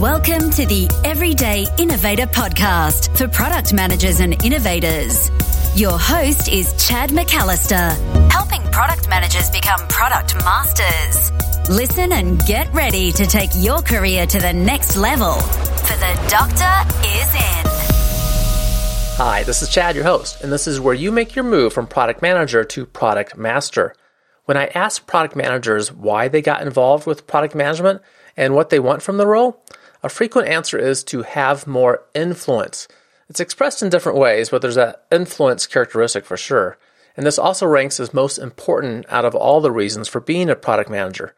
Welcome to the Everyday Innovator Podcast for product managers and innovators. Your host is Chad McAllister, helping product managers become product masters. Listen and get ready to take your career to the next level, for the doctor is in. Hi, this is Chad, your host, and this is where you make your move from product manager to product master. When I ask product managers why they got involved with product management and what they want from the role, a frequent answer is to have more influence. It's expressed in different ways, but there's that influence characteristic for sure. And this also ranks as most important out of all the reasons for being a product manager.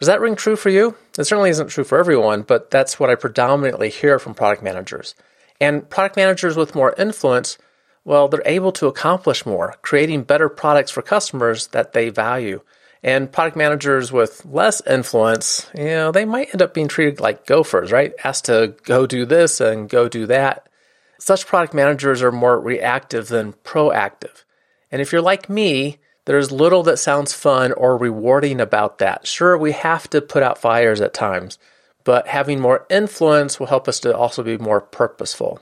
Does that ring true for you? It certainly isn't true for everyone, but that's what I predominantly hear from product managers. And product managers with more influence, well, they're able to accomplish more, creating better products for customers that they value. And product managers with less influence, you know, they might end up being treated like gophers, right? Asked to go do this and go do that. Such product managers are more reactive than proactive. And if you're like me, there's little that sounds fun or rewarding about that. Sure, we have to put out fires at times, but having more influence will help us to also be more purposeful.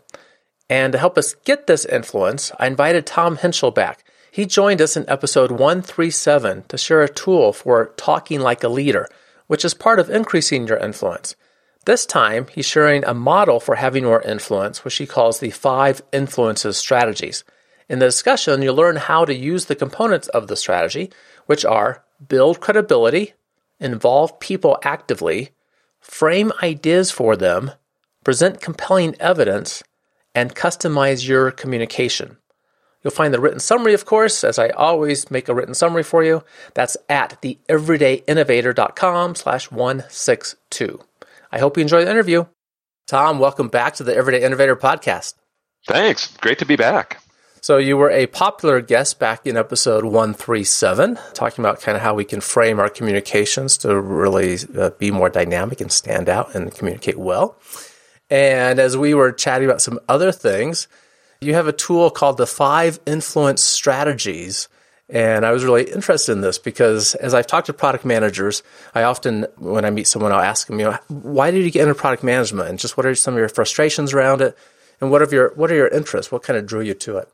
And to help us get this influence, I invited Tom Henschel back. He joined us in episode 137 to share a tool for talking like a leader, which is part of increasing your influence. This time, he's sharing a model for having more influence, which he calls the five influences strategies. In the discussion, you'll learn how to use the components of the strategy, which are build credibility, involve people actively, frame ideas for them, present compelling evidence, and customize your communication. You'll find the written summary, of course, as I always make a written summary for you. That's at theeverydayinnovator.com slash 162. I hope you enjoy the interview. Tom, welcome back to the Everyday Innovator podcast. Thanks. Great to be back. So, you were a popular guest back in episode 137, talking about kind of how we can frame our communications to really uh, be more dynamic and stand out and communicate well. And as we were chatting about some other things, you have a tool called the Five Influence Strategies. And I was really interested in this because as I've talked to product managers, I often, when I meet someone, I'll ask them, you know, why did you get into product management? And just what are some of your frustrations around it? And what are your, what are your interests? What kind of drew you to it?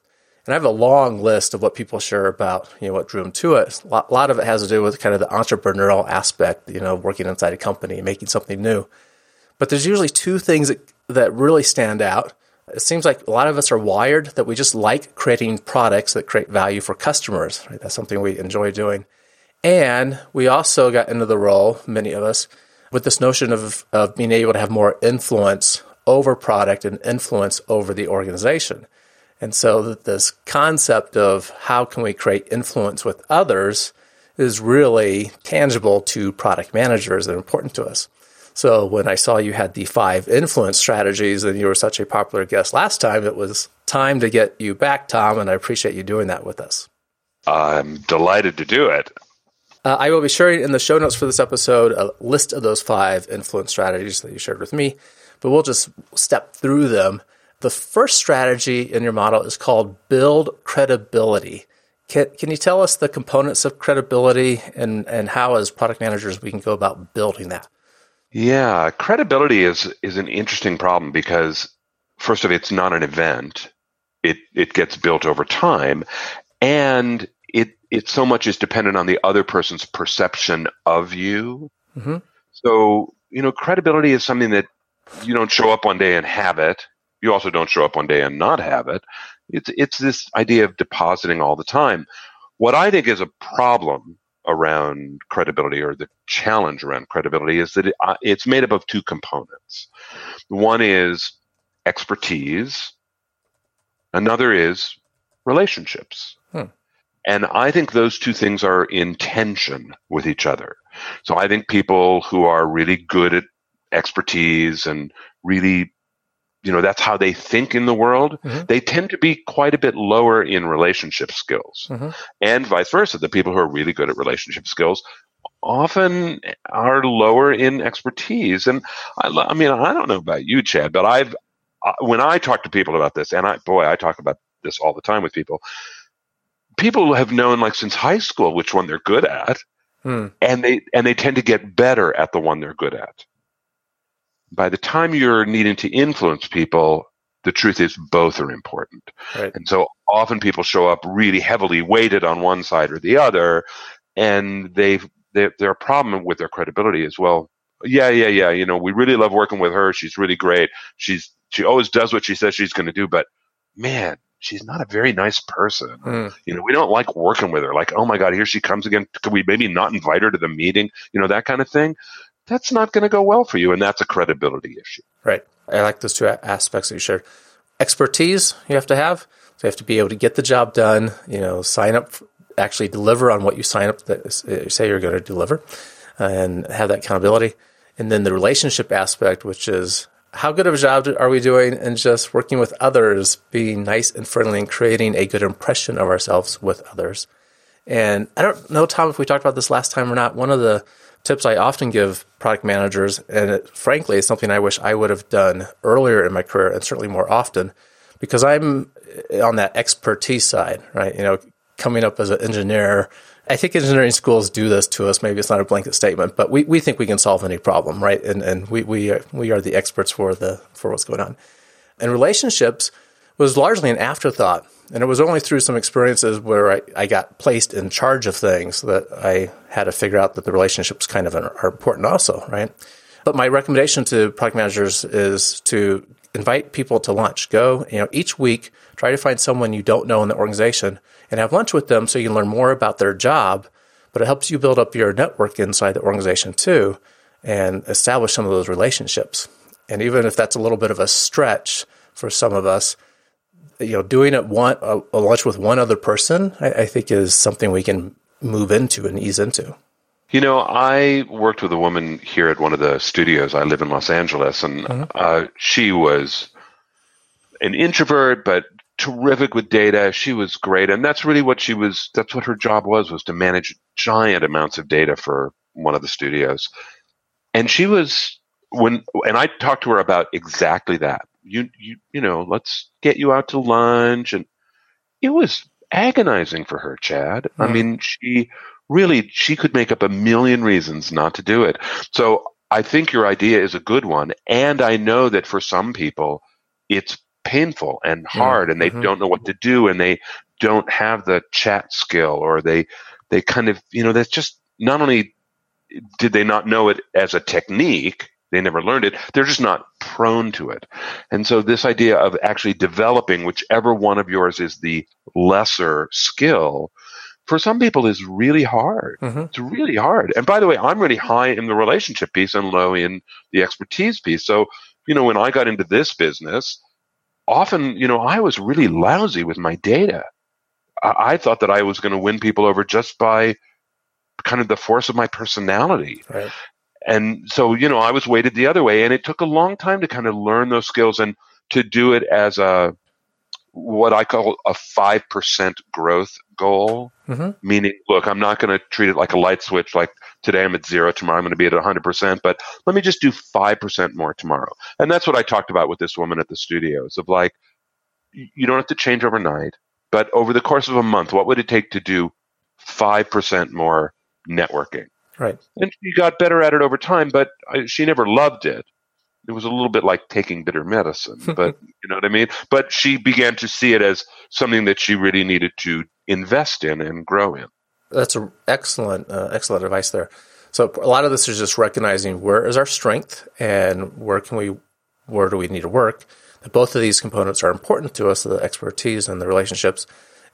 And I have a long list of what people share about, you know, what drew them to it. A lot, of it has to do with kind of the entrepreneurial aspect, you know, working inside a company, making something new. But there's usually two things that, that really stand out. It seems like a lot of us are wired that we just like creating products that create value for customers. Right? That's something we enjoy doing. And we also got into the role, many of us, with this notion of, of being able to have more influence over product and influence over the organization. And so this concept of how can we create influence with others is really tangible to product managers and important to us. So when I saw you had the five influence strategies and you were such a popular guest last time, it was time to get you back, Tom, and I appreciate you doing that with us. I'm delighted to do it. Uh, I will be sharing in the show notes for this episode a list of those five influence strategies that you shared with me, but we'll just step through them. The first strategy in your model is called build credibility. Can, can you tell us the components of credibility and, and how, as product managers, we can go about building that? Yeah, credibility is is an interesting problem because first of all, it's not an event. It it gets built over time, and it it so much is dependent on the other person's perception of you. Mm-hmm. So you know, credibility is something that you don't show up one day and have it. You also don't show up one day and not have it. It's it's this idea of depositing all the time. What I think is a problem around credibility or the challenge around credibility is that it, uh, it's made up of two components. One is expertise, another is relationships. Hmm. And I think those two things are in tension with each other. So I think people who are really good at expertise and really you know that's how they think in the world mm-hmm. they tend to be quite a bit lower in relationship skills mm-hmm. and vice versa the people who are really good at relationship skills often are lower in expertise and i, I mean i don't know about you chad but i've uh, when i talk to people about this and i boy i talk about this all the time with people people have known like since high school which one they're good at hmm. and they and they tend to get better at the one they're good at by the time you're needing to influence people, the truth is both are important. Right. And so often people show up really heavily weighted on one side or the other, and they've they're, their problem with their credibility as well. Yeah, yeah, yeah. You know, we really love working with her. She's really great. She's she always does what she says she's going to do, but man, she's not a very nice person. Mm. You know, we don't like working with her. Like, oh my God, here she comes again. Could we maybe not invite her to the meeting? You know, that kind of thing. That's not going to go well for you, and that's a credibility issue. Right. I like those two aspects that you shared. Expertise you have to have. So you have to be able to get the job done. You know, sign up, actually deliver on what you sign up that uh, say you're going to deliver, and have that accountability. And then the relationship aspect, which is how good of a job are we doing in just working with others, being nice and friendly, and creating a good impression of ourselves with others. And I don't know, Tom, if we talked about this last time or not. One of the tips I often give product managers, and it, frankly, it's something I wish I would have done earlier in my career and certainly more often, because I'm eh, on that expertise side, right? You know, coming up as an engineer, I think engineering schools do this to us. Maybe it's not a blanket statement, but we, we think we can solve any problem, right? And and we we are, we are the experts for the for what's going on. And relationships was largely an afterthought, and it was only through some experiences where I, I got placed in charge of things that I had to figure out that the relationships kind of are important also, right? But my recommendation to product managers is to invite people to lunch. Go, you know, each week, try to find someone you don't know in the organization and have lunch with them so you can learn more about their job. But it helps you build up your network inside the organization too and establish some of those relationships. And even if that's a little bit of a stretch for some of us, you know, doing it one a, a lunch with one other person, I, I think is something we can move into and ease into. You know, I worked with a woman here at one of the studios. I live in Los Angeles, and Mm-hmm. uh, she was an introvert, but terrific with data. She was great, and that's really what she was. That's what her job was was to manage giant amounts of data for one of the studios. And she was when, and I talked to her about exactly that. You, you, you know, let's get you out to lunch, and it was agonizing for her, Chad. I Mhm. mean, she really she could make up a million reasons not to do it. So I think your idea is a good one, and I know that for some people, it's painful and hard, and they mhm. don't know what to do, and they don't have the chat skill, or they they kind of you know that's just not only did they not know it as a technique they never learned it. They're just not prone to it. And so this idea of actually developing whichever one of yours is the lesser skill for some people is really hard. Mhm. it's really hard. And by the way i'm really high in the relationship piece and low in the expertise piece. So you know when i got into this business often you know i was really lousy with my data. I, I thought that i was going to win people over just by kind of the force of my personality. Right. And so you know i was weighted the other way and it took a long time to kind of learn those skills and to do it as a what i call a 5% growth goal. Mhm. meaning look i'm not going to treat it like a light switch like today i'm at zero tomorrow i'm going to be at 100% but let me just do 5% more tomorrow. And that's what i talked about with this woman at the studios of like you don't have to change overnight but over the course of a month what would it take to do 5% more networking Right. and she got better at it over time, but I, she never loved it. It was a little bit like taking bitter medicine, but you know what I mean? But she began to see it as something that she really needed to invest in and grow in. That's a excellent, uh, excellent advice there. So a lot of this is just recognizing where is our strength and where can we, where do we need to work. That both of these components are important to us, the expertise and the relationships,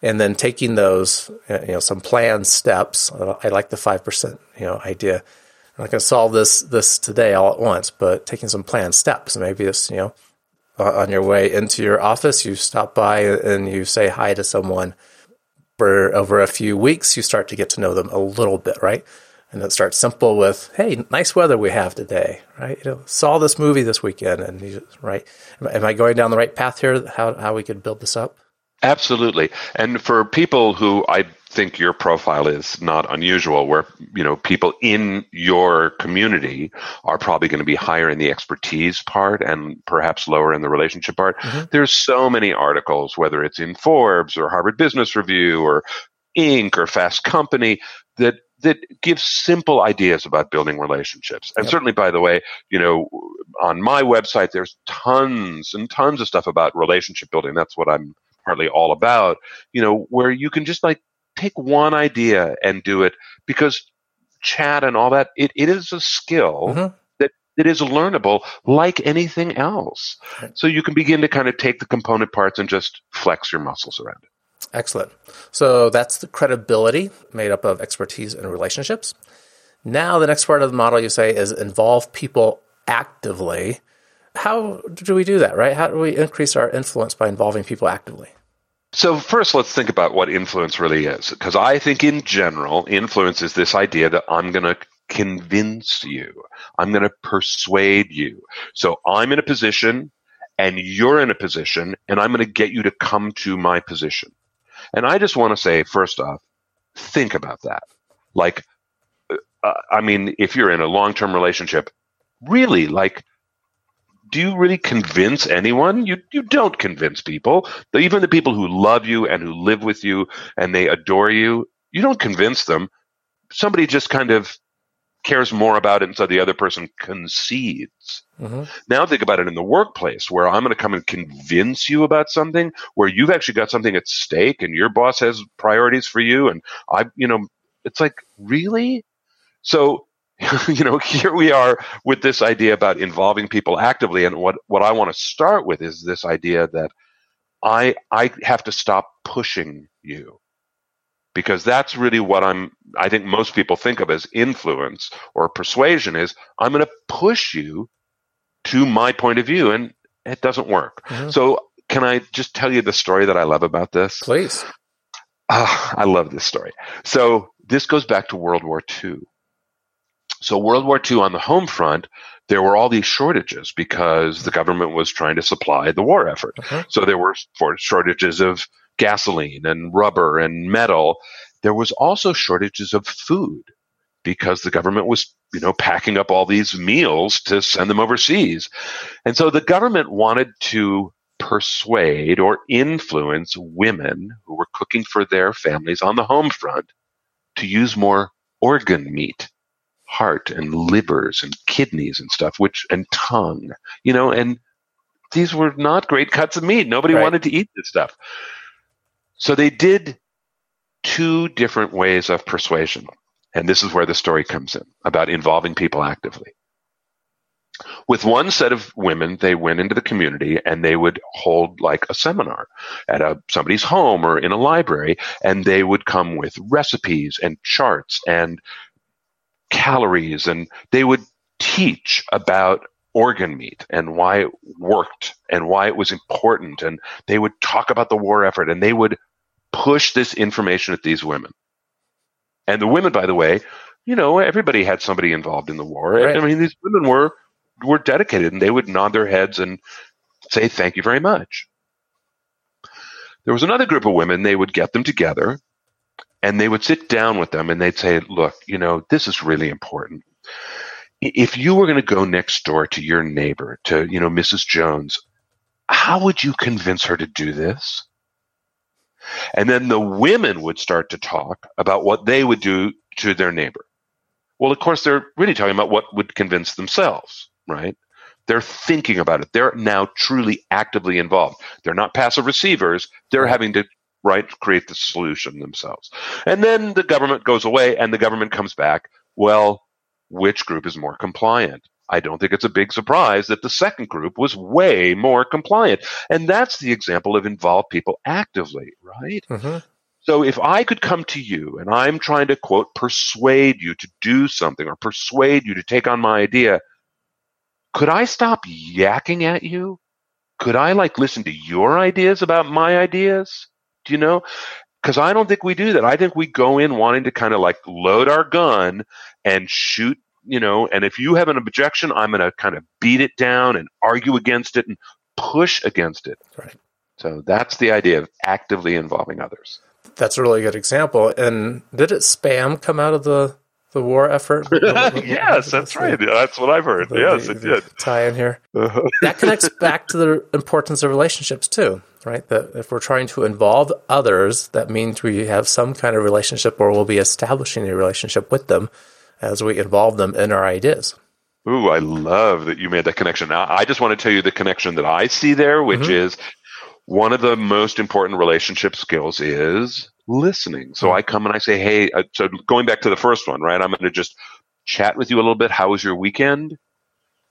and then taking those, uh, you know, some planned steps. Uh, I like the five percent, you know, idea. I'm not going to solve this this today all at once, but taking some planned steps. Maybe it's you know, on your way into your office, you stop by and you say hi to someone for over a few weeks, you start to get to know them a little bit, right? And it starts simple with, "Hey, nice weather we have today, right? You know, saw this movie this weekend, and you right? Am I going down the right path here? How how we could build this up? Absolutely. And for people who I think your profile is not unusual, where you know people in your community are probably going to be higher in the expertise part and perhaps lower in the relationship part. Mhm. There's so many articles, whether it's in Forbes or Harvard Business Review or Inc. or Fast Company, that that give simple ideas about building relationships. And Yep. certainly, by the way, you know, on my website, there's tons and tons of stuff about relationship building. That's what I'm partly all about, you know, where you can just like take one idea and do it because chat and all that, it, it is a skill Mhm. that, that is learnable like anything else. So you can begin to kind of take the component parts and just flex your muscles around it. Excellent. So that's the credibility made up of expertise and relationships. Now, the next part of the model you say is involve people actively. How do we do that, right? How do we increase our influence by involving people actively? So first, let's think about what influence really is, because I think in general, influence is this idea that I'm going to convince you, I'm going to persuade you. So I'm in a position, and you're in a position, and I'm going to get you to come to my position. And I just want to say, first off, think about that. Like, uh, I mean, if you're in a long-term relationship, really, like do you really convince anyone? You you don't convince people. Even the people who love you and who live with you and they adore you, you don't convince them. Somebody just kind of cares more about it, and so the other person concedes. hmm Now think about it in the workplace, where I'm going to come and convince you about something, where you've actually got something at stake, and your boss has priorities for you, and I, you know, it's like really. So, you know, here we are with this idea about involving people actively, and what what I want to start with is this idea that I I have to stop pushing you because that's really what I'm I think most people think of as influence or persuasion is I'm going to push you to my point of view and it doesn't work. Mhm. So can I just tell you the story that I love about this? Please. Ah, I love this story. So this goes back to World War II. So World War II on the home front, there were all these shortages because the government was trying to supply the war effort. Mhm. So there were shortages of gasoline and rubber and metal. There was also shortages of food because the government was, you know, packing up all these meals to send them overseas. And so the government wanted to persuade or influence women who were cooking for their families on the home front to use more organ meat, heart and livers and kidneys and stuff, which and tongue, you know, and these were not great cuts of meat. Nobody Right. wanted to eat this stuff. So they did two different ways of persuasion. And this is where the story comes in about involving people actively. With one set of women, they went into the community and they would hold like a seminar at a, somebody's home or in a library, and they would come with recipes and charts and calories, and they would teach about organ meat and why it worked and why it was important, and they would talk about the war effort, and they would push this information at these women. And the women, by the way, you know, everybody had somebody involved in the war. Right. I mean, these women were were dedicated, and they would nod their heads and say, "Thank you very much." There was another group of women. They would get them together, and they would sit down with them, and they'd say, "Look, you know, this is really important. If you were going to go next door to your neighbor, to you know, Mrs. Jones, how would you convince her to do this?" And then the women would start to talk about what they would do to their neighbor. Well, of course, they're really talking about what would convince themselves, right? They're thinking about it. They're now truly actively involved. They're not passive receivers. They're having to right create the solution themselves. And then the government goes away and the government comes back. Well, which group is more compliant? I don't think it's a big surprise that the second group was way more compliant. And that's the example of involve people actively, right? hmm So if I could come to you and I'm trying to quote persuade you to do something or persuade you to take on my idea, could I stop yakking at you? Could I like listen to your ideas about my ideas? You know? Because I don't think we do that. I think we go in wanting to kind of like load our gun and shoot, you know, and if you have an objection, I'm going to kind of beat it down and argue against it and push against it. Right. So that's the idea of actively involving others. That's a really good example. And did it spam come out of the, the war effort? yes, that's right. That's what I've heard. The- yes, the- it did. Tie in here. Uh-huh. That connects back to the importance of relationships too, right? That if we're trying to involve others, that means we have some kind of relationship or we'll be establishing a relationship with them as we involve them in our ideas. Ooh, I love that you made that connection. Now, I just want to tell you the connection that I see there, which mm-hmm. is one of the most important relationship skills is listening. So I come and I say, Hey, uh, so going back to the first one, right? I'm going to just chat with you a little bit. How was your weekend?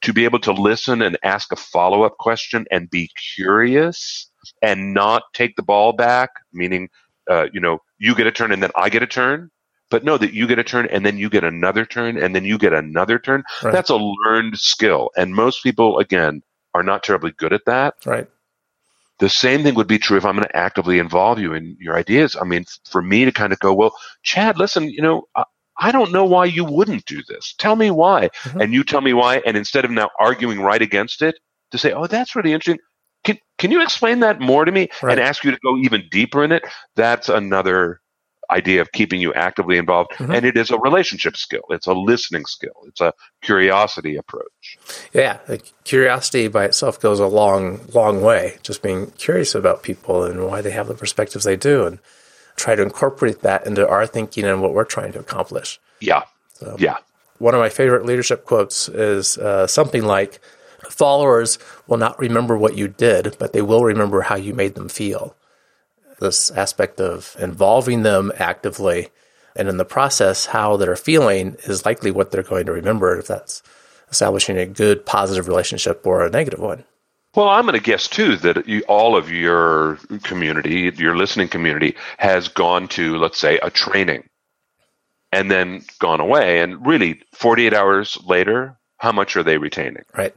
To be able to listen and ask a follow up question and be curious and not take the ball back, meaning, uh, you know, you get a turn and then I get a turn. But know that you get a turn and then you get another turn and then you get another turn. Right. That's a learned skill. And most people, again, are not terribly good at that. Right. The same thing would be true if I'm going to actively involve you in your ideas. I mean, for me to kind of go, well, Chad, listen, you know, I, I don't know why you wouldn't do this. Tell me why. Mm-hmm. And you tell me why. And instead of now arguing right against it, to say, oh, that's really interesting. Can, can you explain that more to me right. and ask you to go even deeper in it? That's another idea of keeping you actively involved. Mm-hmm. And it is a relationship skill. It's a listening skill. It's a curiosity approach. Yeah. Curiosity by itself goes a long, long way. Just being curious about people and why they have the perspectives they do and try to incorporate that into our thinking and what we're trying to accomplish. Yeah. So, yeah. One of my favorite leadership quotes is uh, something like, Followers will not remember what you did, but they will remember how you made them feel. This aspect of involving them actively and in the process how they're feeling is likely what they're going to remember if that's establishing a good positive relationship or a negative one. Well i'm going to guess too that you, all of your community your listening community has gone to let's say a training and then gone away. And really 48 hours later how much are they retaining? Right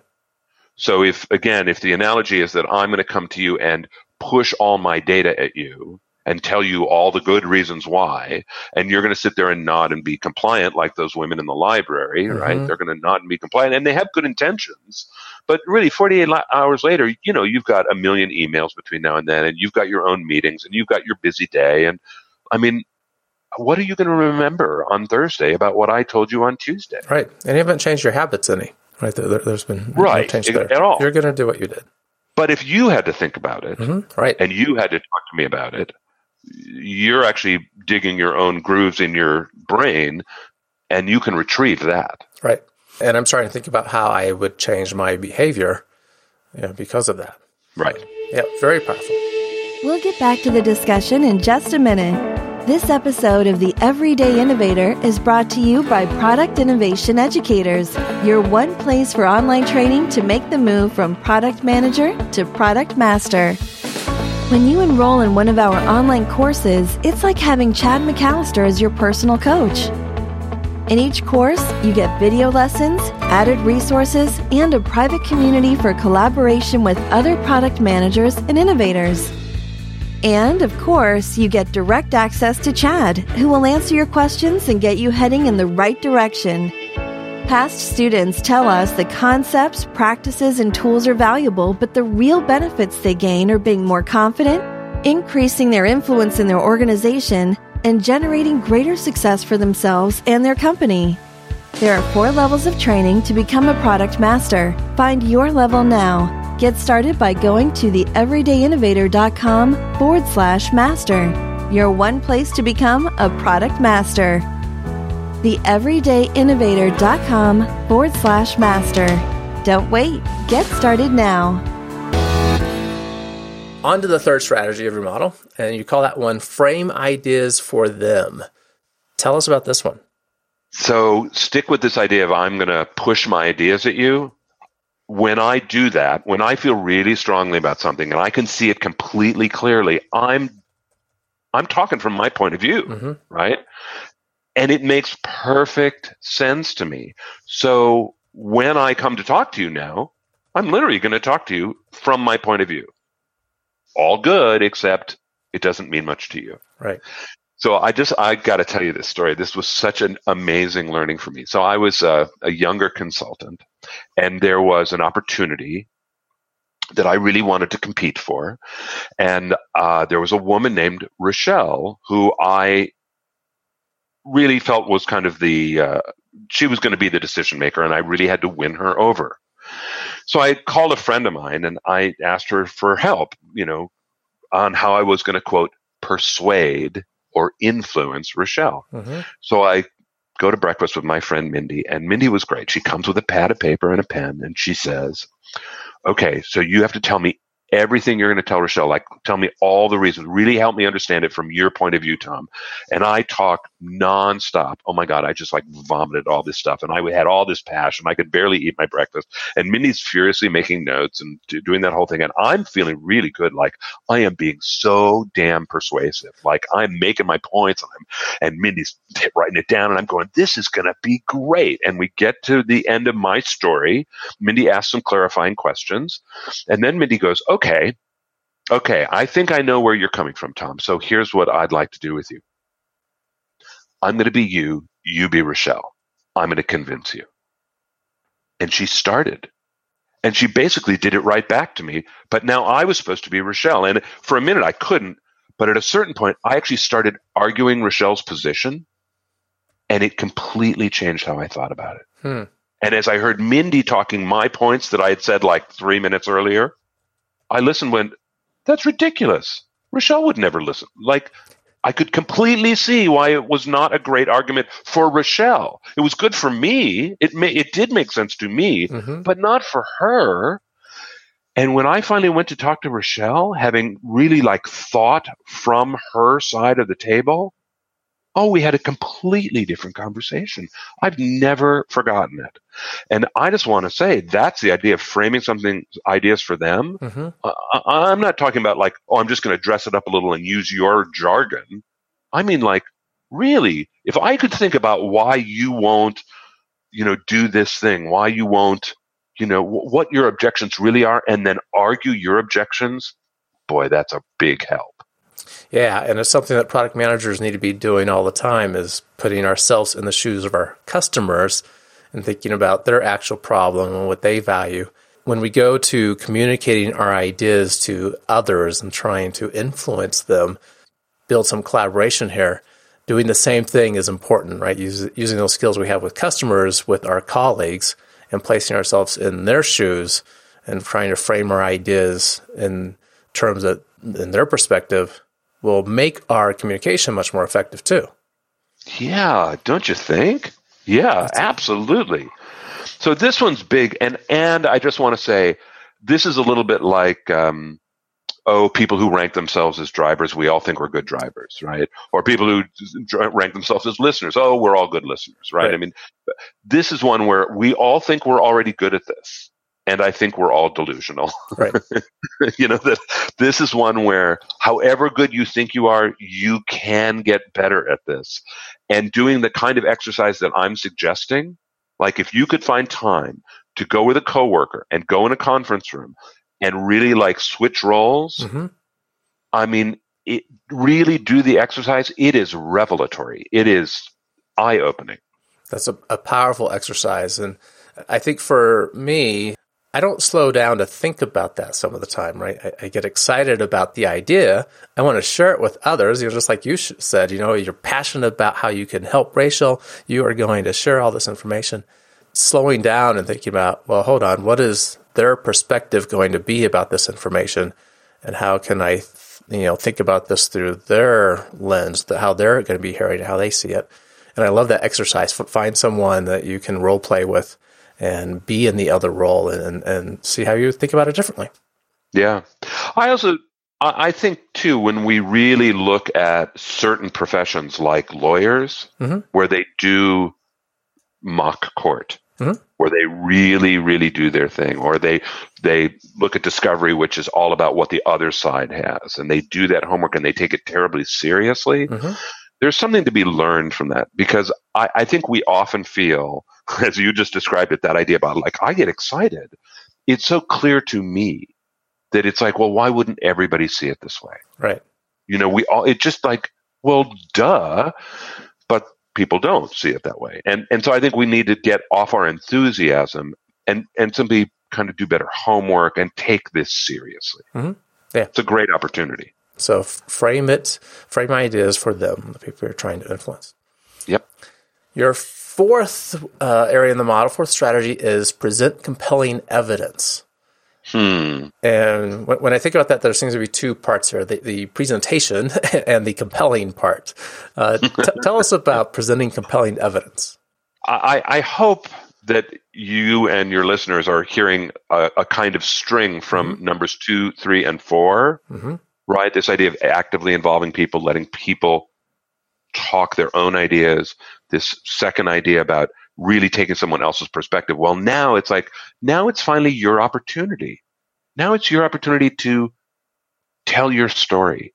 so if again if the analogy is that i'm going to come to you and push all my data at you and tell you all the good reasons why and you're going to sit there and nod and be compliant like those women in the library mm-hmm. right they're going to nod and be compliant and they have good intentions but really 48 hours later you know you've got a million emails between now and then and you've got your own meetings and you've got your busy day and i mean what are you going to remember on thursday about what i told you on tuesday? Right and you haven't changed your habits any right there, has been right no change there. at all you're going to do what you did but if you had to think about it, mm-hmm, right, and you had to talk to me about it, you're actually digging your own grooves in your brain, and you can retrieve that. Right. And I'm starting to think about how I would change my behavior, you know, because of that. Right. Yeah, very powerful. We'll get back to the discussion in just a minute. This episode of The Everyday Innovator is brought to you by Product Innovation Educators, your one place for online training to make the move from product manager to product master. When you enroll in one of our online courses, it's like having Chad McAllister as your personal coach. In each course, you get video lessons, added resources, and a private community for collaboration with other product managers and innovators. And of course, you get direct access to Chad, who will answer your questions and get you heading in the right direction. Past students tell us the concepts, practices, and tools are valuable, but the real benefits they gain are being more confident, increasing their influence in their organization, and generating greater success for themselves and their company. There are four levels of training to become a product master. Find your level now Get started by going to the theeverydayinnovator.com forward slash master, your one place to become a product master. The Theeverydayinnovator.com forward slash master. Don't wait, get started now. On to the third strategy of your model, and you call that one frame ideas for them. Tell us about this one. So, stick with this idea of I'm going to push my ideas at you when I do that, when I feel really strongly about something and I can see it completely clearly, I'm I'm talking from my point of view, mm-hmm. right? And it makes perfect sense to me. So when I come to talk to you now, I'm literally going to talk to you from my point of view. All good, except it doesn't mean much to you. Right. So I just I got to tell you this story. This was such an amazing learning for me. So I was a, a younger consultant, and there was an opportunity that I really wanted to compete for, and uh, there was a woman named Rochelle who I really felt was kind of the uh, she was going to be the decision maker, and I really had to win her over. So I called a friend of mine and I asked her for help. You know, on how I was going to quote persuade or influence Rochelle. Mm-hmm. So I go to breakfast with my friend Mindy, and Mindy was great. She comes with a pad of paper and a pen, and she says, Okay, so you have to tell me everything you're going to tell Rochelle. Like, tell me all the reasons. Really help me understand it from your point of view, Tom. And I talk nonstop. Oh my God, I just like vomited all this stuff. And I had all this passion. I could barely eat my breakfast. And Mindy's furiously making notes and doing that whole thing. And I'm feeling really good. Like, I am being so damn persuasive. Like, I'm making my points and, I'm, and Mindy's writing it down. And I'm going, this is going to be great. And we get to the end of my story. Mindy asks some clarifying questions. And then Mindy goes, okay, okay, okay, I think I know where you're coming from, Tom. So here's what I'd like to do with you. I'm going to be you, you be Rochelle. I'm going to convince you. And she started. And she basically did it right back to me. But now I was supposed to be Rochelle. And for a minute I couldn't. But at a certain point, I actually started arguing Rochelle's position. And it completely changed how I thought about it. Hmm. And as I heard Mindy talking my points that I had said like three minutes earlier, I listened went, that's ridiculous. Rochelle would never listen. Like, I could completely see why it was not a great argument for Rochelle. It was good for me. It may, it did make sense to me, Mhm. but not for her. And when I finally went to talk to Rochelle, having really like thought from her side of the table, oh, we had a completely different conversation. I've never forgotten it. And I just want to say that's the idea of framing something, ideas for them. Mhm. I, I'm not talking about like, oh, I'm just going to dress it up a little and use your jargon. I mean, like, really, if I could think about why you won't, you know, do this thing, why you won't, you know, wh- what your objections really are, and then argue your objections, boy, that's a big help. Yeah, and it's something that product managers need to be doing all the time is putting ourselves in the shoes of our customers and thinking about their actual problem and what they value. When we go to communicating our ideas to others and trying to influence them, build some collaboration here, doing the same thing is important, right? Using those skills we have with customers, with our colleagues, and placing ourselves in their shoes and trying to frame our ideas in terms that, in their perspective, will make our communication much more effective too. Yeah, don't you think? Yeah, absolutely. So this one's big, and and I just want to say this is a little bit like um, oh, people who rank themselves as drivers, we all think we're good drivers, right? Or people who rank themselves as listeners, oh, we're all good listeners, right? Right. I mean, this is one where we all think we're already good at this, and I think we're all delusional. Right. you know that this is one where however good you think you are you can get better at this and doing the kind of exercise that i'm suggesting like if you could find time to go with a coworker and go in a conference room and really like switch roles hmm i mean it really do the exercise it is revelatory it is eye-opening That's a, a powerful exercise. And I think for me, I don't slow down to think about that some of the time, right? I, I get excited about the idea. I want to share it with others. You know, just like you said, you know, you're passionate about how you can help Rachel. You are going to share all this information. Slowing down and thinking about, well, hold on, what is their perspective going to be about this information? And how can I, you know, think about this through their lens, the, how they're going to be hearing how they see it. And I love that exercise. Find someone that you can role play with and be in the other role and, and see how you think about it differently. Yeah. I also I think too when we really look at certain professions like lawyers Mhm. where they do mock court Mhm. where they really really do their thing or they they look at discovery which is all about what the other side has and they do that homework and they take it terribly seriously Mhm. There's something to be learned from that because I, I think we often feel as you just described it that idea about like i get excited it's so clear to me that it's like well why wouldn't everybody see it this way Right. you know we all it's just like well duh but people don't see it that way and and so i think we need to get off our enthusiasm and and simply kind of do better homework and take this seriously Mhm. Yeah. it's a great opportunity So frame it, frame ideas for them, the people you're trying to influence. yep Your fourth uh, area in the model, fourth strategy is present compelling evidence. Hmm. And when, when, I think about that, there seems to be two parts here: the, the presentation and the compelling part. Uh, t- tell us about presenting compelling evidence. I, I, hope that you and your listeners are hearing a, a kind of string from mm-hmm. numbers two, three, and 4 mm-hmm. Right? This idea of actively involving people, letting people talk their own ideas. This second idea about really taking someone else's perspective. Well, now it's like, now it's finally your opportunity. Now it's your opportunity to tell your story.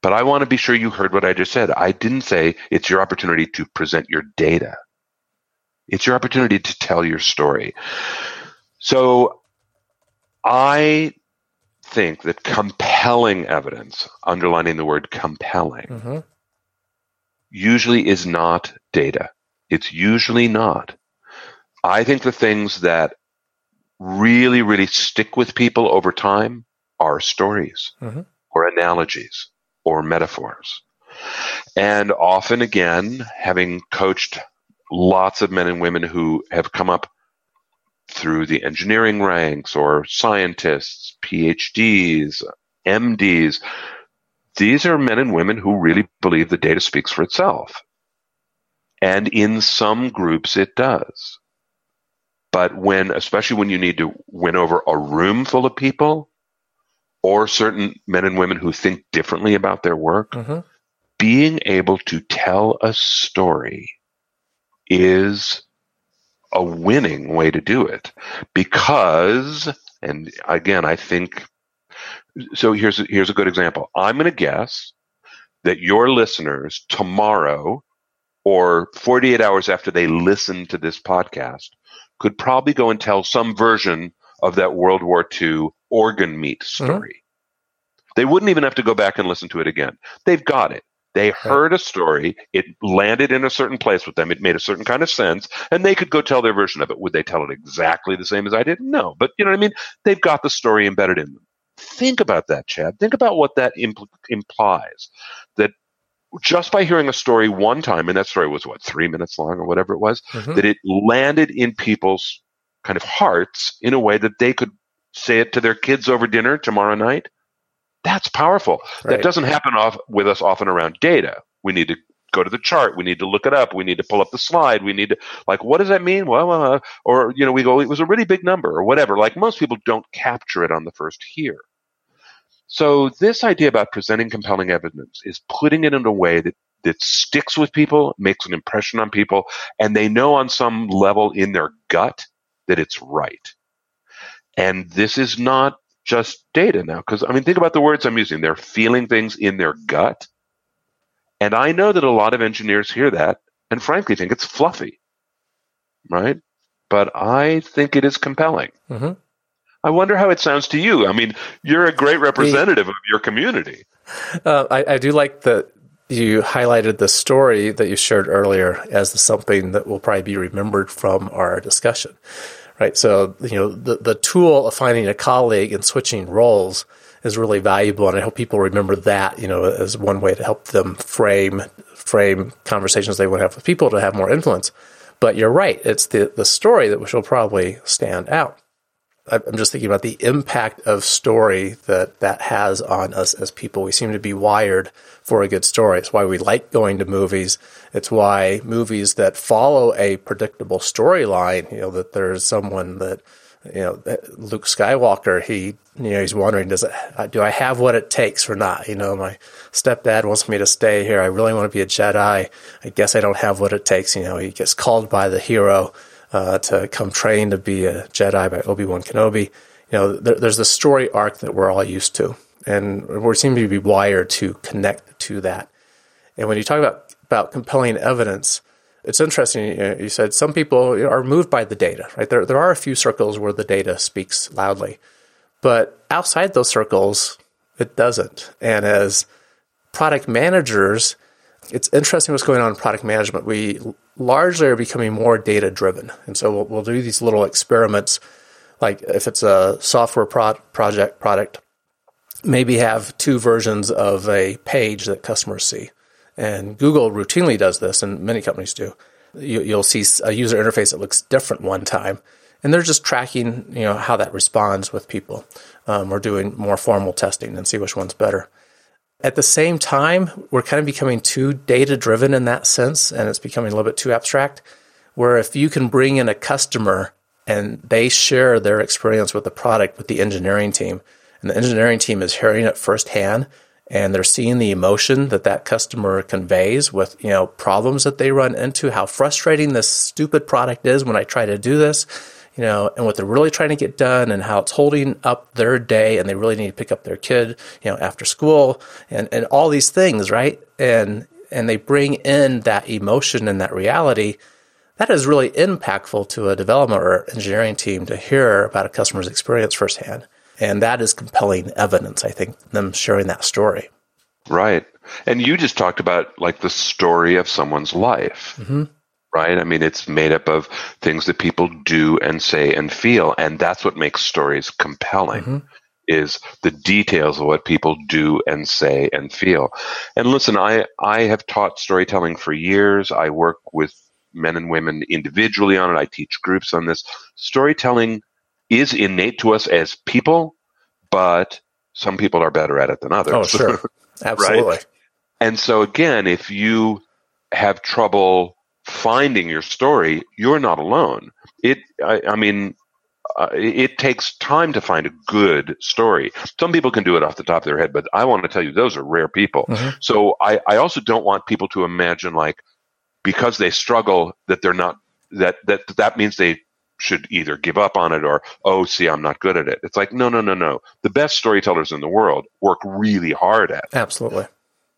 But I want to be sure you heard what I just said. I didn't say it's your opportunity to present your data. It's your opportunity to tell your story. So I think that compelling evidence, underlining the word compelling, mm-hmm. usually is not data. It's usually not. I think the things that really, really stick with people over time are stories mm-hmm. or analogies or metaphors. And often, again, having coached lots of men and women who have come up through the engineering ranks or scientists, PhDs, MDs, these are men and women who really believe the data speaks for itself. And in some groups, it does. But when, especially when you need to win over a room full of people or certain men and women who think differently about their work, mm-hmm. being able to tell a story is a winning way to do it because, and again, I think, so here's, here's a good example. I'm going to guess that your listeners tomorrow or 48 hours after they listen to this podcast could probably go and tell some version of that World War II organ meat mm-hmm. story. Mm-hmm. They wouldn't even have to go back and listen to it again. They've got it. They heard a story. It landed in a certain place with them. It made a certain kind of sense, and they could go tell their version of it. Would they tell it exactly the same as I did? No, but you know what I mean. They've got the story embedded in them. Think about that, Chad. Think about what that impl- implies. That just by hearing a story one time, and that story was what, three minutes long or whatever it was, mm-hmm. that it landed in people's kind of hearts in a way that they could say it to their kids over dinner tomorrow night. That's powerful. Right. That doesn't happen off with us often around data. We need to go to the chart. We need to look it up. We need to pull up the slide. We need to like, what does that mean? Well, uh, or you know, we go, it was a really big number or whatever. Like most people don't capture it on the first hear. So this idea about presenting compelling evidence is putting it in a way that that sticks with people, makes an impression on people, and they know on some level in their gut that it's right. And this is not just data now, because I mean, think about the words I'm using. They're feeling things in their gut. And I know that a lot of engineers hear that and frankly think it's fluffy, right? But I think it is compelling. Mm-hmm. I wonder how it sounds to you. I mean, you're a great representative of your community. Uh, I, I, do like that you highlighted the story that you shared earlier as something that will probably be remembered from our discussion, right? So, you know, the, the tool of finding a colleague and switching roles is really valuable, and I hope people remember that, you know, as one way to help them frame frame conversations they want to have with people to have more influence. But you're right; it's the the story that will probably stand out. I'm just thinking about the impact of story that that has on us as people. We seem to be wired for a good story. It's why we like going to movies. It's why movies that follow a predictable storyline, you know, that there's someone that, you know, Luke Skywalker, he, you know, he's wondering, does it, do I have what it takes or not? You know, my stepdad wants me to stay here. I really want to be a Jedi. I guess I don't have what it takes. You know, he gets called by the hero uh, to come train to be a Jedi by Obi Wan Kenobi. You know, there, there's the story arc that we're all used to, and we seem to be wired to connect to that. And when you talk about about compelling evidence, it's interesting. You, said some people are moved by the data, right? There there are a few circles where the data speaks loudly, but outside those circles, it doesn't. And as product managers, it's interesting what's going on in product management. We largely are becoming more data driven. And so we'll, we'll, do these little experiments, like if it's a software pro- project product, maybe have two versions of a page that customers see. And Google routinely does this, and many companies do. You, will see a user interface that looks different one time, and they're just tracking, you know, how that responds with people. Um, we're doing more formal testing and see which one's better. At the same time, we're kind of becoming too data driven in that sense, and it's becoming a little bit too abstract. Where if you can bring in a customer and they share their experience with the product with the engineering team, and the engineering team is hearing it firsthand, and they're seeing the emotion that that customer conveys with you know problems that they run into, how frustrating this stupid product is when I try to do this you know, and what they're really trying to get done and how it's holding up their day and they really need to pick up their kid, you know, after school and, and all these things, right? And and they bring in that emotion and that reality. That is really impactful to a development or engineering team to hear about a customer's experience firsthand. And that is compelling evidence, I think, them sharing that story. Right. And you just talked about like the story of someone's life. Mm-hmm right? I mean, it's made up of things that people do and say and feel, and that's what makes stories compelling. Mm-hmm. Is the details of what people do and say and feel. And listen, I, I have taught storytelling for years. I work with men and women individually on it. I teach groups on this. Storytelling is innate to us as people, but some people are better at it than others. Oh, sure. Absolutely. right? And so again, if you have trouble finding your story, you're not alone. It, I, I mean, uh, it takes time to find a good story. Some people can do it off the top of their head, but I want to tell you those are rare people. Mm-hmm. So I, I also don't want people to imagine like because they struggle that they're not that that that means they should either give up on it or oh see I'm not good at it. It's like no no no no. The best storytellers in the world work really hard at. It. Absolutely.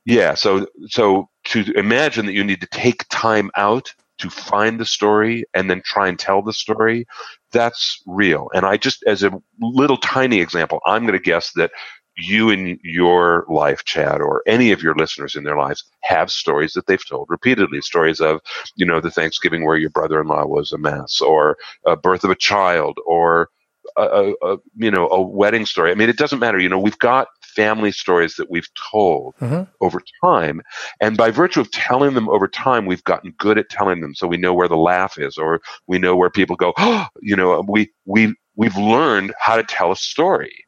Yeah, so so to imagine that you need to take time out to find the story and then try and tell the story, that's real. And I just, as a little tiny example, I'm going to guess that you in your life, Chad, or any of your listeners in their lives have stories that they've told repeatedly. Stories of, you know, the Thanksgiving where your brother-in-law was a mess, or a birth of a child, or a, a you know a wedding story. I mean, it doesn't matter. You know, we've got family stories that we've told mm-hmm. over time. And by virtue of telling them over time, we've gotten good at telling them. So we know where the laugh is, or we know where people go, oh, you know, we, we, we've learned how to tell a story.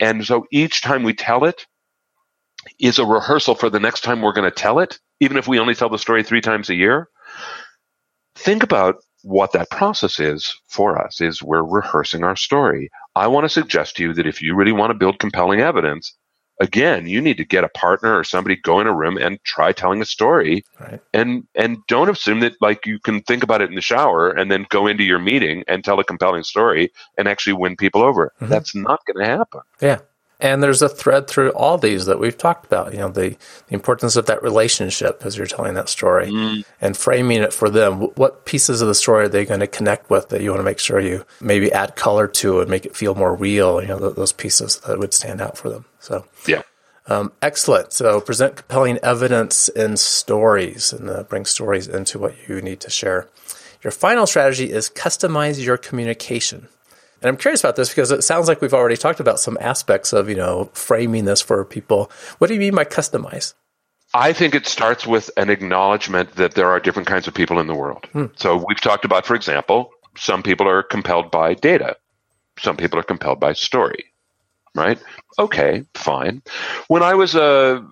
And so each time we tell it is a rehearsal for the next time we're going to tell it, even if we only tell the story three times a year. Think about what that process is for us is we're rehearsing our story. I want to suggest to you that if you really want to build compelling evidence, again, you need to get a partner or somebody go in a room and try telling a story right. and and don't assume that like you can think about it in the shower and then go into your meeting and tell a compelling story and actually win people over. Mm-hmm. That's not going to happen. Yeah. And there's a thread through all these that we've talked about, you know, the, the importance of that relationship as you're telling that story mm. and framing it for them. What pieces of the story are they going to connect with that you want to make sure you maybe add color to and make it feel more real, you know, those pieces that would stand out for them. So, yeah. Um, excellent. So present compelling evidence in stories and uh, bring stories into what you need to share. Your final strategy is customize your communication. And I'm curious about this because it sounds like we've already talked about some aspects of, you know, framing this for people. What do you mean by customize? I think it starts with an acknowledgement that there are different kinds of people in the world. Hmm. So we've talked about, for example, some people are compelled by data. Some people are compelled by story, right? Okay, fine. When I was a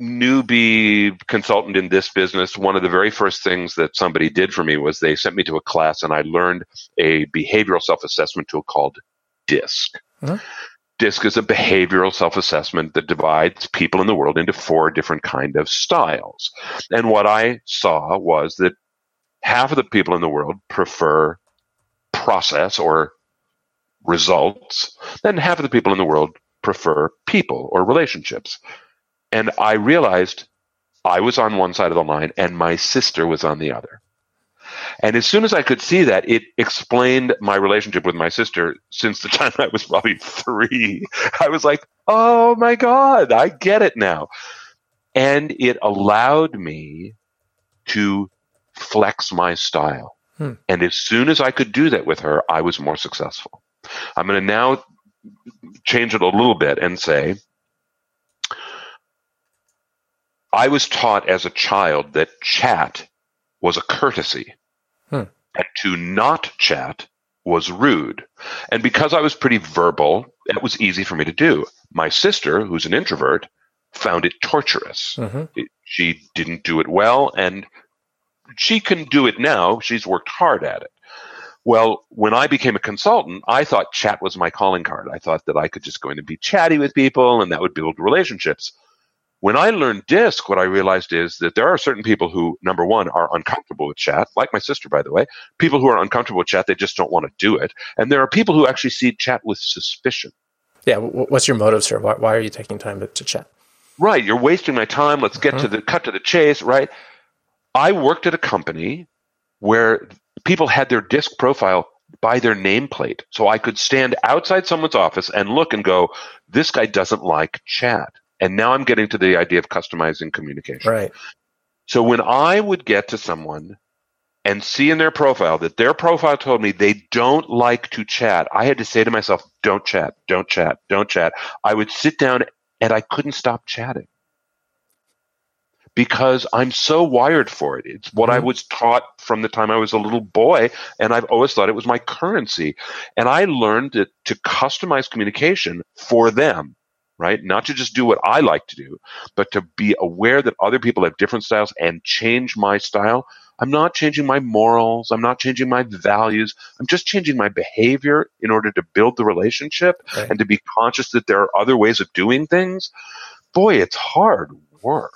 newbie consultant in this business, one of the very first things that somebody did for me was they sent me to a class and I learned a behavioral self assessment tool called DISC. Mm-hmm. DISC is a behavioral self assessment that divides people in the world into four different kind of styles. And what I saw was that half of the people in the world prefer process or results, and half of the people in the world prefer people or relationships. And I realized I was on one side of the line and my sister was on the other. And as soon as I could see that, it explained my relationship with my sister since the time I was probably three. I was like, oh my God, I get it now. And it allowed me to flex my style. Hmm. And as soon as I could do that with her, I was more successful. I'm going to now change it a little bit and say, I was taught as a child that chat was a courtesy, hmm. and to not chat was rude. And because I was pretty verbal, it was easy for me to do. My sister, who's an introvert, found it torturous. Mm-hmm. It, she didn't do it well, and she can do it now. She's worked hard at it. Well, when I became a consultant, I thought chat was my calling card. I thought that I could just go in and be chatty with people and that would build relationships. When I learned DISC, what I realized is that there are certain people who, number one, are uncomfortable with chat, like my sister, by the way. People who are uncomfortable with chat, they just don't want to do it. And there are people who actually see chat with suspicion. Yeah. What's your motive, sir? Why, why are you taking time to, to, chat? Right. You're wasting my time. Let's get mm-hmm. to the cut to the chase. Right. I worked at a company where people had their DISC profile by their nameplate. So I could stand outside someone's office and look and go, this guy doesn't like chat. And now I'm getting to the idea of customizing communication. Right. So when I would get to someone and see in their profile that their profile told me they don't like to chat, I had to say to myself, don't chat, don't chat, don't chat. I would sit down and I couldn't stop chatting because I'm so wired for it. It's what mm-hmm. I was taught from the time I was a little boy, and I've always thought it was my currency. And I learned to, to customize communication for them, right? Not to just do what I like to do, but to be aware that other people have different styles and change my style. I'm not changing my morals. I'm not changing my values. I'm just changing my behavior in order to build the relationship right. and to be conscious that there are other ways of doing things. Boy, it's hard work.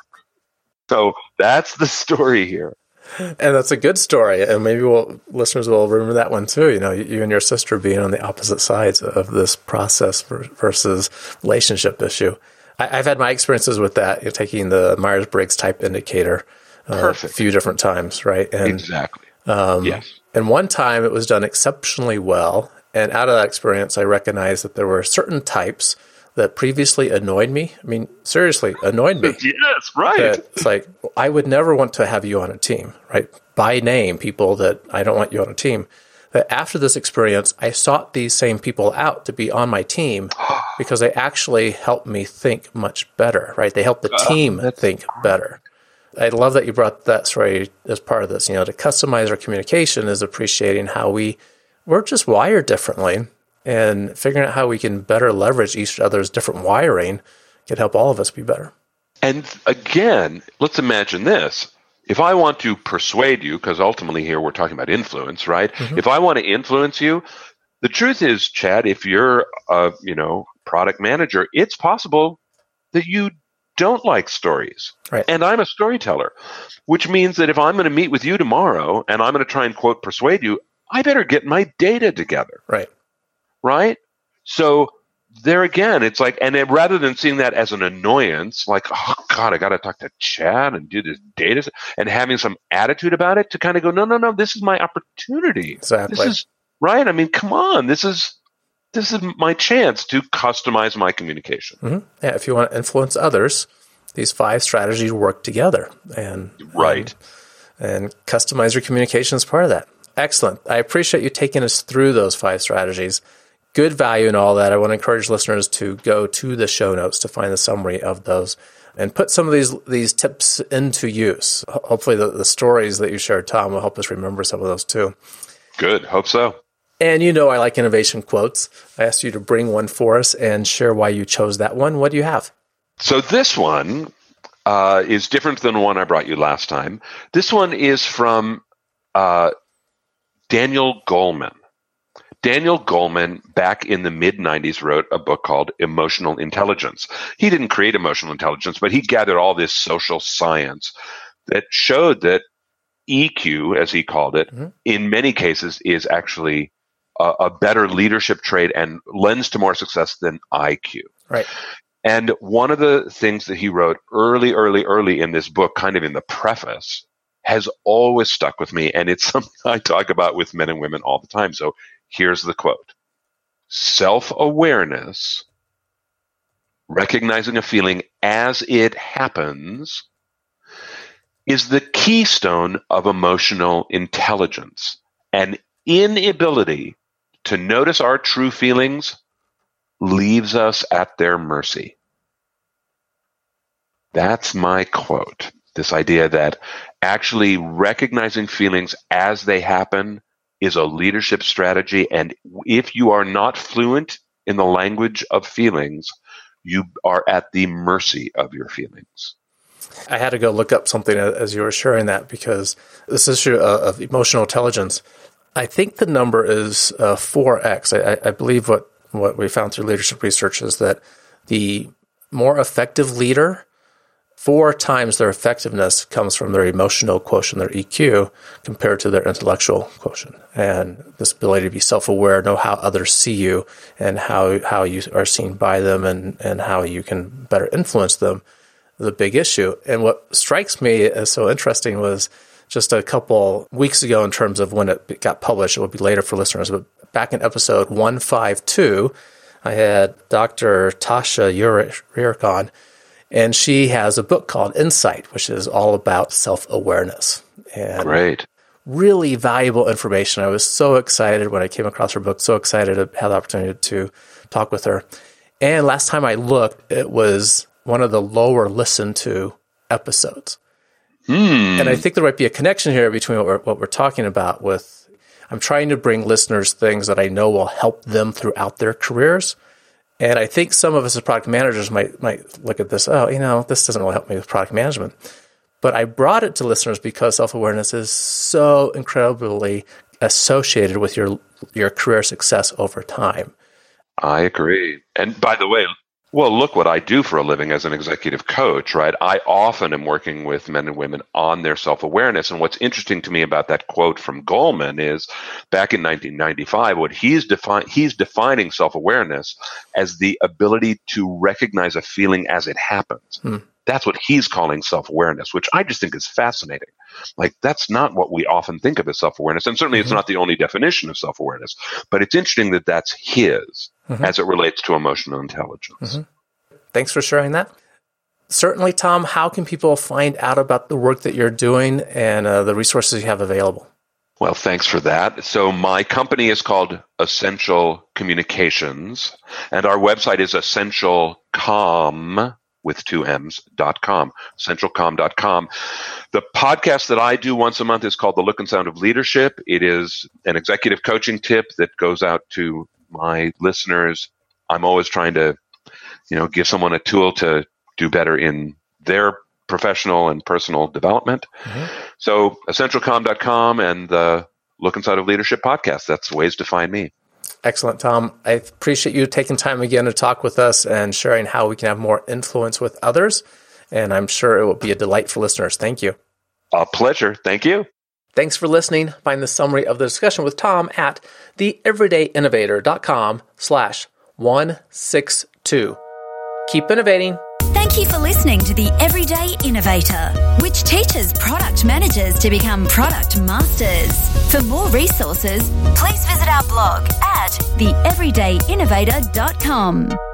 So that's the story here. And that's a good story, and maybe we'll, listeners will remember that one too. You know, you and your sister being on the opposite sides of this process versus relationship issue. I, have had my experiences with that, you know, taking the Myers Briggs type indicator uh, a few different times, right? And, exactly. Um, yes. And one time it was done exceptionally well, and out of that experience, I recognized that there were certain types that previously annoyed me. I mean, seriously, annoyed me. yes, right. it's like I would never want to have you on a team, right? By name, people that I don't want you on a team. That after this experience, I sought these same people out to be on my team because they actually helped me think much better, right? They help the uh, team think better. I love that you brought that story as part of this. You know, to customize our communication is appreciating how we we're just wired differently and figuring out how we can better leverage each other's different wiring can help all of us be better. And again, let's imagine this. If I want to persuade you, because ultimately here we're talking about influence, right? Mm-hmm. If I want to influence you, the truth is, Chad, if you're a you know product manager, it's possible that you don't like stories. Right. And I'm a storyteller, which means that if I'm going to meet with you tomorrow and I'm going to try and quote persuade you, I better get my data together. Right right? So there again, it's like, and it, rather than seeing that as an annoyance, like, oh God, I got to talk to Chad and do this data, and having some attitude about it, to kind of go, no, no, no, this is my opportunity. Exactly. This is right. I mean, come on, this is this is my chance to customize my communication. Mm-hmm. Yeah, if you want to influence others, these five strategies work together, and right, and, and customize your communication as part of that. Excellent. I appreciate you taking us through those five strategies good value in all that. I want to encourage listeners to go to the show notes to find the summary of those and put some of these these tips into use. Hopefully, the, the stories that you shared, Tom, will help us remember some of those too. Good. Hope so. And you know, I like innovation quotes. I asked you to bring one for us and share why you chose that one. What do you have? So, this one uh, is different than the one I brought you last time. This one is from uh, Daniel Goleman. Daniel Goleman, back in the mid 90s, wrote a book called Emotional Intelligence. He didn't create emotional intelligence, but he gathered all this social science that showed that EQ, as he called it, mm-hmm. in many cases is actually a, a, better leadership trait and lends to more success than IQ. Right. And one of the things that he wrote early, early, early in this book, kind of in the preface, has always stuck with me. And it's something I talk about with men and women all the time. So Here's the quote Self awareness, recognizing a feeling as it happens, is the keystone of emotional intelligence. An inability to notice our true feelings leaves us at their mercy. That's my quote. This idea that actually recognizing feelings as they happen is a leadership strategy. And if you are not fluent in the language of feelings, you are at the mercy of your feelings. I had to go look up something as you were sharing that because this issue of emotional intelligence, I think the number is uh, 4x. I, I believe what, what we found through leadership research is that the more effective leader four times their effectiveness comes from their emotional quotient, their EQ, compared to their intellectual quotient. And this ability to be self-aware, know how others see you and how, how you are seen by them and, and how you can better influence them a big issue. And what strikes me as so interesting was just a couple weeks ago in terms of when it got published. It will be later for listeners, but back in episode 152, I had Dr. Tasha Eurich on and she has a book called Insight, which is all about self awareness. And Great. Really valuable information. I was so excited when I came across her book, so excited to have the opportunity to talk with her. And last time I looked, it was one of the lower listened to episodes. Hmm. And I think there might be a connection here between what we're, what we're talking about with I'm trying to bring listeners things that I know will help them throughout their careers and I think some of us as product managers might might look at this, oh, you know, this doesn't really help me with product management. But I brought it to listeners because self awareness is so incredibly associated with your your career success over time. I agree. And by the way, well, look what I do for a living as an executive coach, right? I often am working with men and women on their self awareness. And what's interesting to me about that quote from Goleman is back in 1995, what he's defining, he's defining self awareness as the ability to recognize a feeling as it happens. Hmm. That's what he's calling self awareness, which I just think is fascinating. Like, that's not what we often think of as self awareness. And certainly mm-hmm. it's not the only definition of self awareness, but it's interesting that that's his mm-hmm. as it relates to emotional intelligence. Mm-hmm. Thanks for sharing that. Certainly, Tom, how can people find out about the work that you're doing and uh, the resources you have available? Well, thanks for that. So my company is called Essential Communications, and our website is essentialcomm with two M's dot com, essentialcomm.com. The podcast that I do once a month is called The Look and Sound of Leadership. It is an executive coaching tip that goes out to my listeners, I'm always trying to, you know, give someone a tool to do better in their professional and personal development. Mm-hmm. So essentialcomm.com and the Look and Sound of Leadership podcast. That's ways to find me. Excellent, Tom. I appreciate you taking time again to talk with us and sharing how we can have more influence with others. And I'm sure it will be a delight for listeners. Thank you. A pleasure. Thank you. Thanks for listening. Find the summary of the discussion with Tom at theeverydayinnovator.com slash 162. Keep innovating. Thank you for listening to The Everyday Innovator, which teaches product managers to become product masters. For more resources, please visit our blog at theeverydayinnovator.com.